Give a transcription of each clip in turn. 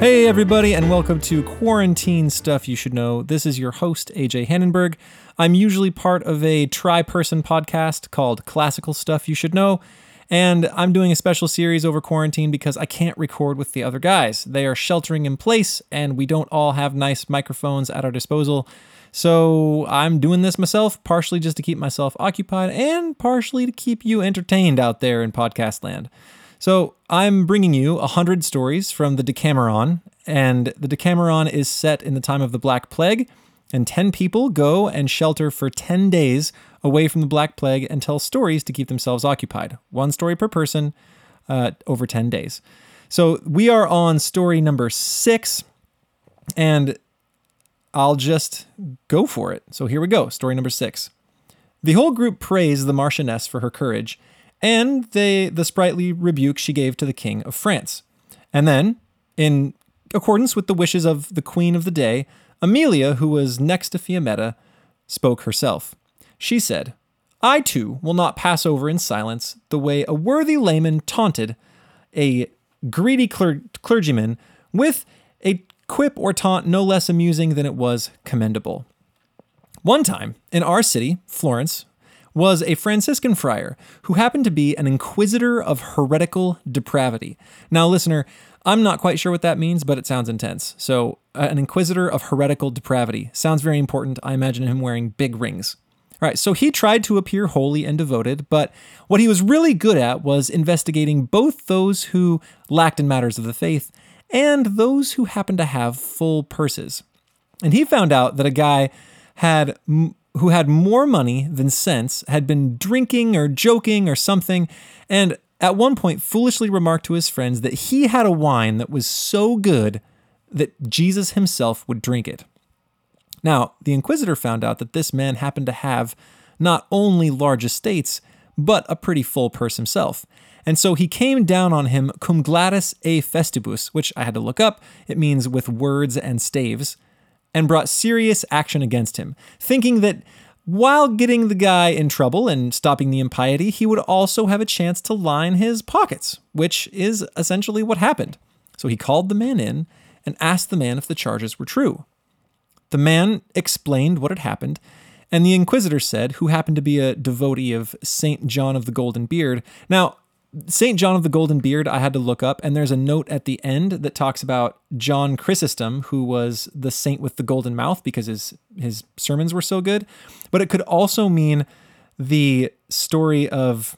Hey, everybody, and welcome to Quarantine Stuff You Should Know. This is your host, AJ Hannenberg. I'm usually part of a tri person podcast called Classical Stuff You Should Know, and I'm doing a special series over quarantine because I can't record with the other guys. They are sheltering in place, and we don't all have nice microphones at our disposal. So I'm doing this myself, partially just to keep myself occupied and partially to keep you entertained out there in podcast land. So I'm bringing you 100 stories from the Decameron, and the Decameron is set in the time of the Black Plague, and 10 people go and shelter for 10 days away from the Black Plague and tell stories to keep themselves occupied. One story per person uh, over 10 days. So we are on story number six, and I'll just go for it. So here we go, story number six. The whole group praised the Marchioness for her courage and they, the sprightly rebuke she gave to the King of France. And then, in accordance with the wishes of the Queen of the day, Emilia, who was next to Fiammetta, spoke herself. She said, I too will not pass over in silence the way a worthy layman taunted a greedy cler- clergyman with a quip or taunt no less amusing than it was commendable. One time, in our city, Florence, was a Franciscan friar who happened to be an inquisitor of heretical depravity. Now, listener, I'm not quite sure what that means, but it sounds intense. So, uh, an inquisitor of heretical depravity sounds very important. I imagine him wearing big rings. All right, so he tried to appear holy and devoted, but what he was really good at was investigating both those who lacked in matters of the faith and those who happened to have full purses. And he found out that a guy had who had more money than sense, had been drinking or joking or something, and at one point foolishly remarked to his friends that he had a wine that was so good that Jesus himself would drink it. Now, the inquisitor found out that this man happened to have not only large estates, but a pretty full purse himself. And so he came down on him cum gladiis e fustibus, which I had to look up. It means with words and staves and brought serious action against him, thinking that while getting the guy in trouble and stopping the impiety, he would also have a chance to line his pockets, which is essentially what happened. So he called the man in and asked the man if the charges were true. The man explained what had happened, and the inquisitor said, who happened to be a devotee of St. John of the Golden Beard. Now, St. John of the Golden Beard, I had to look up, and there's a note at the end that talks about John Chrysostom, who was the saint with the golden mouth because his, his sermons were so good. But it could also mean the story of,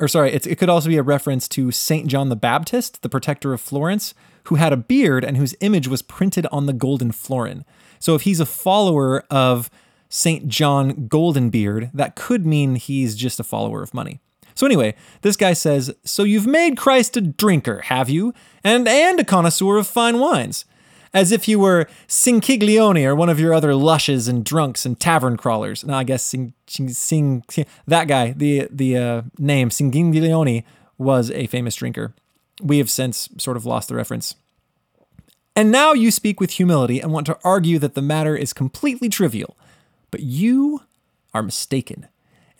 or sorry, it could also be a reference to St. John the Baptist, the protector of Florence, who had a beard and whose image was printed on the golden florin. So if he's a follower of St. John Goldenbeard, that could mean he's just a follower of money. So anyway, this guy says, "So you've made Christ a drinker, have you? And and a connoisseur of fine wines." As if you were Cinciglione or one of your other lushes and drunks and tavern crawlers. Now, I guess Sing, Sing, Sing, that guy, the the uh, name Cinciglione, was a famous drinker. We have since sort of lost the reference. And now you speak with humility and want to argue that the matter is completely trivial. But you are mistaken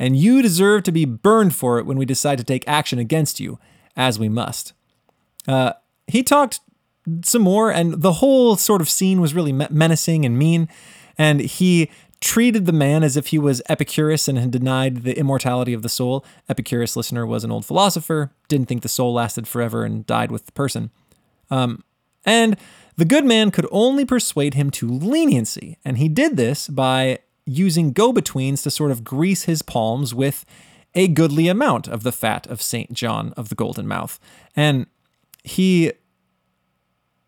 and you deserve to be burned for it when we decide to take action against you, as we must. Uh, he talked some more, and the whole sort of scene was really menacing and mean, and he treated the man as if he was Epicurus and had denied the immortality of the soul. Epicurus, listener, was an old philosopher, didn't think the soul lasted forever and died with the person. Um, and the good man could only persuade him to leniency, and he did this by using go betweens to sort of grease his palms with a goodly amount of the fat of St. John of the Golden Mouth. And he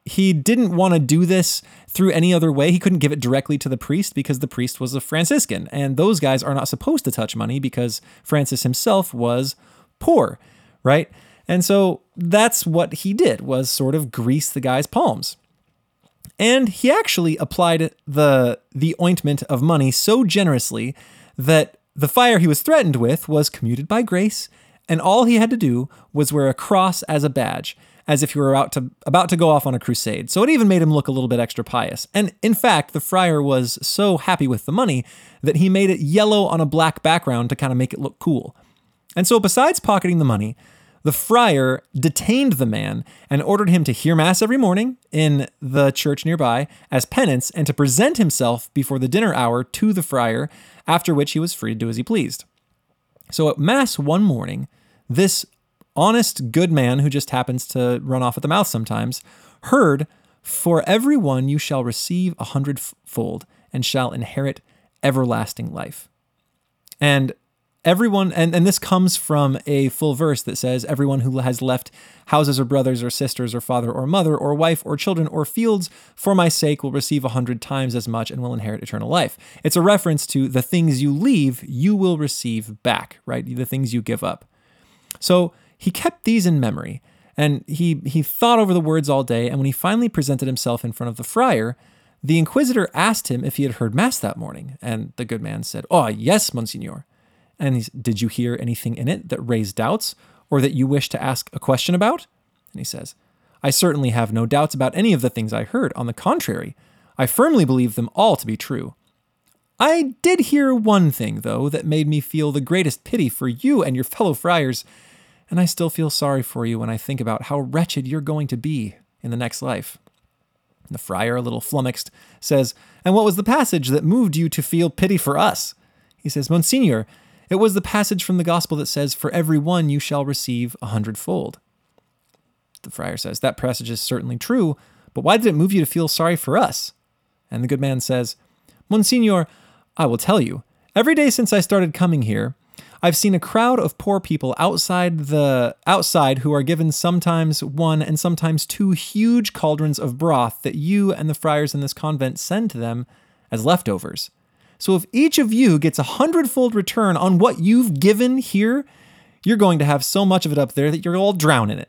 he didn't want to do this through any other way. He couldn't give it directly to the priest because the priest was a Franciscan, and those guys are not supposed to touch money because Francis himself was poor, right? And so that's what he did was sort of grease the guy's palms. And he actually applied the the ointment of money so generously that the fire he was threatened with was commuted by grace, and all he had to do was wear a cross as a badge, as if he were about to about to go off on a crusade. So it even made him look a little bit extra pious. And in fact, the friar was so happy with the money that he made it yellow on a black background to kind of make it look cool. And so besides pocketing the money, the friar detained the man and ordered him to hear Mass every morning in the church nearby as penance and to present himself before the dinner hour to the friar, after which he was free to do as he pleased. So at Mass one morning, this honest, good man who just happens to run off at the mouth sometimes heard, For every one you shall receive a hundredfold and shall inherit everlasting life. And everyone and, and this comes from a full verse that says everyone who has left houses or brothers or sisters or father or mother or wife or children or fields for my sake will receive a hundred times as much and will inherit eternal life. It's a reference to the things you leave you will receive back right? The things you give up. So he kept these in memory and he he thought over the words all day and when he finally presented himself in front of the friar the inquisitor asked him if he had heard mass that morning and the good man said oh yes monsignor and Did you hear anything in it that raised doubts or that you wish to ask a question about? And he says, I certainly have no doubts about any of the things I heard. On the contrary, I firmly believe them all to be true. I did hear one thing, though, that made me feel the greatest pity for you and your fellow friars, and I still feel sorry for you when I think about how wretched you're going to be in the next life. The friar, a little flummoxed, says, And what was the passage that moved you to feel pity for us? He says, Monsignor, it was the passage from the gospel that says, For every one you shall receive a hundredfold. The friar says, That passage is certainly true, but why did it move you to feel sorry for us? And the good man says, Monsignor, I will tell you. Every day since I started coming here, I've seen a crowd of poor people outside the outside who are given sometimes one and sometimes two huge cauldrons of broth that you and the friars in this convent send to them as leftovers. So if each of you gets a hundredfold return on what you've given here, you're going to have so much of it up there that you're all drown in it.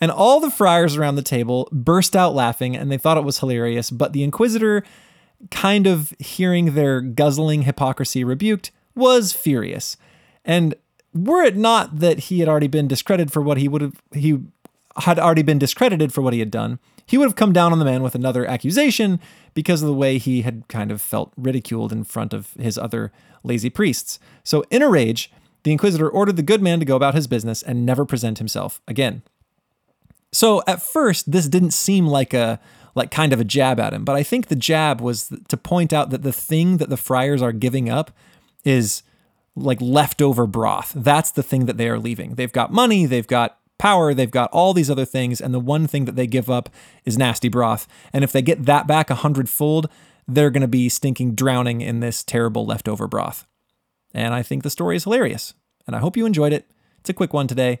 And all the friars around the table burst out laughing and they thought it was hilarious, but the Inquisitor, kind of hearing their guzzling hypocrisy rebuked, was furious. And were it not that he had already been discredited for what he would have he had already been discredited for what he had done, he would have come down on the man with another accusation because of the way he had kind of felt ridiculed in front of his other lazy priests. So, in a rage, the Inquisitor ordered the good man to go about his business and never present himself again. So, at first, this didn't seem like a like kind of a jab at him, but I think the jab was to point out that the thing that the friars are giving up is like leftover broth. That's the thing that they are leaving. They've got money, they've got power, they've got all these other things, and the one thing that they give up is nasty broth. And if they get that back a hundredfold, they're going to be stinking drowning in this terrible leftover broth. And I think the story is hilarious, and I hope you enjoyed it. It's a quick one today.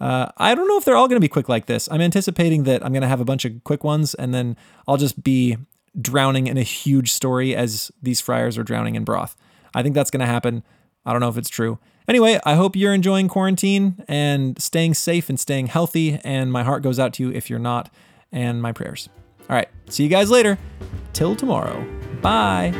Uh, I don't know if they're all going to be quick like this. I'm anticipating that I'm going to have a bunch of quick ones, and then I'll just be drowning in a huge story as these friars are drowning in broth. I think that's going to happen. I don't know if it's true. Anyway, I hope you're enjoying quarantine and staying safe and staying healthy. And my heart goes out to you if you're not, and my prayers. All right, see you guys later. Till tomorrow. Bye.